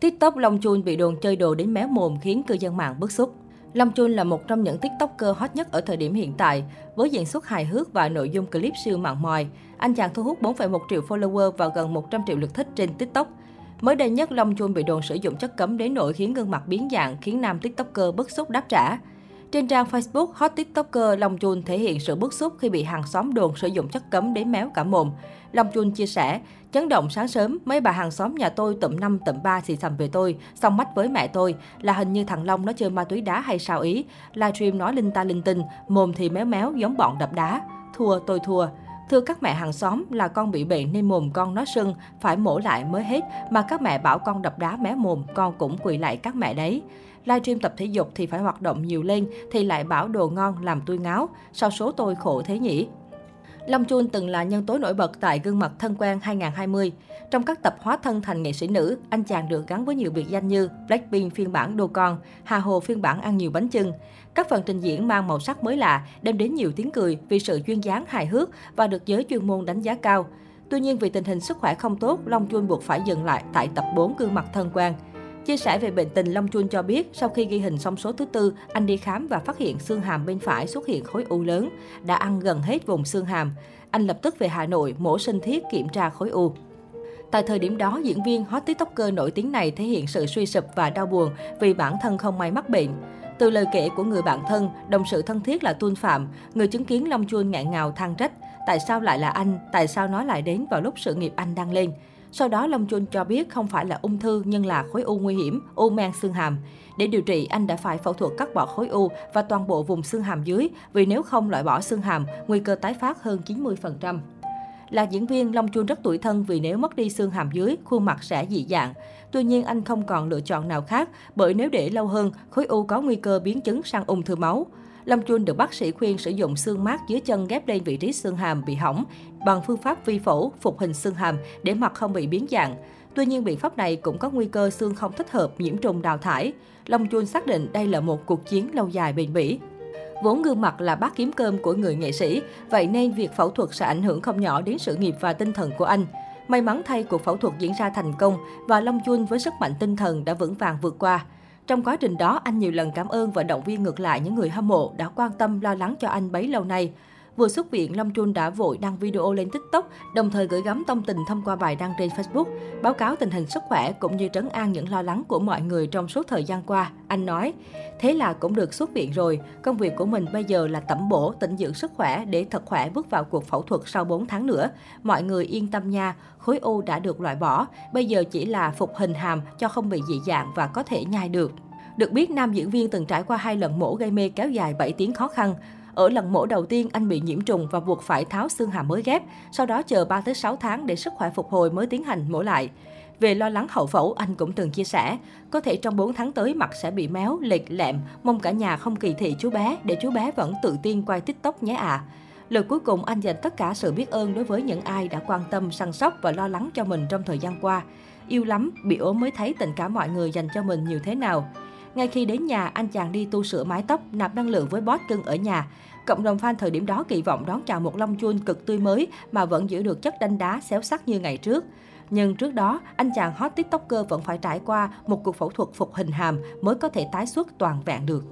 TikTok Long Chun bị đồn chơi đồ đến méo mồm khiến cư dân mạng bức xúc. Long Chun là một trong những TikToker hot nhất ở thời điểm hiện tại, với diễn xuất hài hước và nội dung clip siêu mặn mòi. Anh chàng thu hút 4,1 triệu follower và gần 100 triệu lượt thích trên TikTok. Mới đây nhất, Long Chun bị đồn sử dụng chất cấm đến nỗi khiến gương mặt biến dạng, khiến nam TikToker bức xúc đáp trả. Trên trang Facebook, hot TikToker Long Jun thể hiện sự bức xúc khi bị hàng xóm đồn sử dụng chất cấm đến méo cả mồm. Long Jun chia sẻ, chấn động sáng sớm, mấy bà hàng xóm nhà tôi tụm năm tụm ba xì xầm về tôi, xong mắt với mẹ tôi, là hình như thằng Long nó chơi ma túy đá hay sao ý. Livestream nói linh ta linh tinh, mồm thì méo méo giống bọn đập đá. Thua tôi thua. Thưa các mẹ hàng xóm là con bị bệnh nên mồm con nó sưng, phải mổ lại mới hết, mà các mẹ bảo con đập đá mé mồm, con cũng quỳ lại các mẹ đấy. Livestream tập thể dục thì phải hoạt động nhiều lên, thì lại bảo đồ ngon làm tôi ngáo. Sao số tôi khổ thế nhỉ? Long Chun từng là nhân tố nổi bật tại Gương mặt thân quen 2020. Trong các tập hóa thân thành nghệ sĩ nữ, anh chàng được gắn với nhiều biệt danh như Blackpink phiên bản đô con, Hà Hồ phiên bản ăn nhiều bánh chưng. Các phần trình diễn mang màu sắc mới lạ, đem đến nhiều tiếng cười vì sự duyên dáng hài hước và được giới chuyên môn đánh giá cao. Tuy nhiên vì tình hình sức khỏe không tốt, Long Chun buộc phải dừng lại tại tập 4 Gương mặt thân quen. Chia sẻ về bệnh tình, Long Chun cho biết sau khi ghi hình xong số thứ tư, anh đi khám và phát hiện xương hàm bên phải xuất hiện khối u lớn, đã ăn gần hết vùng xương hàm. Anh lập tức về Hà Nội mổ sinh thiết kiểm tra khối u. Tại thời điểm đó, diễn viên hot tiktoker nổi tiếng này thể hiện sự suy sụp và đau buồn vì bản thân không may mắc bệnh. Từ lời kể của người bạn thân, đồng sự thân thiết là Tuân Phạm, người chứng kiến Long Chuôn ngạn ngào than trách. Tại sao lại là anh? Tại sao nó lại đến vào lúc sự nghiệp anh đang lên? Sau đó, Long Chun cho biết không phải là ung thư nhưng là khối u nguy hiểm, u men xương hàm. Để điều trị, anh đã phải phẫu thuật cắt bỏ khối u và toàn bộ vùng xương hàm dưới, vì nếu không loại bỏ xương hàm, nguy cơ tái phát hơn 90%. Là diễn viên, Long Chun rất tuổi thân vì nếu mất đi xương hàm dưới, khuôn mặt sẽ dị dạng. Tuy nhiên, anh không còn lựa chọn nào khác, bởi nếu để lâu hơn, khối u có nguy cơ biến chứng sang ung thư máu. Lâm Chun được bác sĩ khuyên sử dụng xương mát dưới chân ghép lên vị trí xương hàm bị hỏng bằng phương pháp vi phẫu phục hình xương hàm để mặt không bị biến dạng. Tuy nhiên, biện pháp này cũng có nguy cơ xương không thích hợp, nhiễm trùng đào thải. Long Chun xác định đây là một cuộc chiến lâu dài bền bỉ. Vốn gương mặt là bát kiếm cơm của người nghệ sĩ, vậy nên việc phẫu thuật sẽ ảnh hưởng không nhỏ đến sự nghiệp và tinh thần của anh. May mắn thay cuộc phẫu thuật diễn ra thành công và Long Chun với sức mạnh tinh thần đã vững vàng vượt qua. Trong quá trình đó, anh nhiều lần cảm ơn và động viên ngược lại những người hâm mộ đã quan tâm lo lắng cho anh bấy lâu nay. Vừa xuất viện, Long Chun đã vội đăng video lên TikTok, đồng thời gửi gắm tâm tình thông qua bài đăng trên Facebook, báo cáo tình hình sức khỏe cũng như trấn an những lo lắng của mọi người trong suốt thời gian qua. Anh nói, thế là cũng được xuất viện rồi, công việc của mình bây giờ là tẩm bổ, tĩnh dưỡng sức khỏe để thật khỏe bước vào cuộc phẫu thuật sau 4 tháng nữa. Mọi người yên tâm nha, khối u đã được loại bỏ, bây giờ chỉ là phục hình hàm cho không bị dị dạng và có thể nhai được. Được biết, nam diễn viên từng trải qua hai lần mổ gây mê kéo dài 7 tiếng khó khăn. Ở lần mổ đầu tiên, anh bị nhiễm trùng và buộc phải tháo xương hàm mới ghép, sau đó chờ 3 tới 6 tháng để sức khỏe phục hồi mới tiến hành mổ lại. Về lo lắng hậu phẫu, anh cũng từng chia sẻ, có thể trong 4 tháng tới mặt sẽ bị méo, lệch, lẹm, mong cả nhà không kỳ thị chú bé để chú bé vẫn tự tin quay TikTok nhé ạ. À. Lời cuối cùng anh dành tất cả sự biết ơn đối với những ai đã quan tâm, săn sóc và lo lắng cho mình trong thời gian qua. Yêu lắm, bị ốm mới thấy tình cảm mọi người dành cho mình nhiều thế nào. Ngay khi đến nhà, anh chàng đi tu sửa mái tóc, nạp năng lượng với boss cưng ở nhà. Cộng đồng fan thời điểm đó kỳ vọng đón chào một Long Chun cực tươi mới mà vẫn giữ được chất đanh đá xéo sắc như ngày trước. Nhưng trước đó, anh chàng hot tiktoker vẫn phải trải qua một cuộc phẫu thuật phục hình hàm mới có thể tái xuất toàn vẹn được.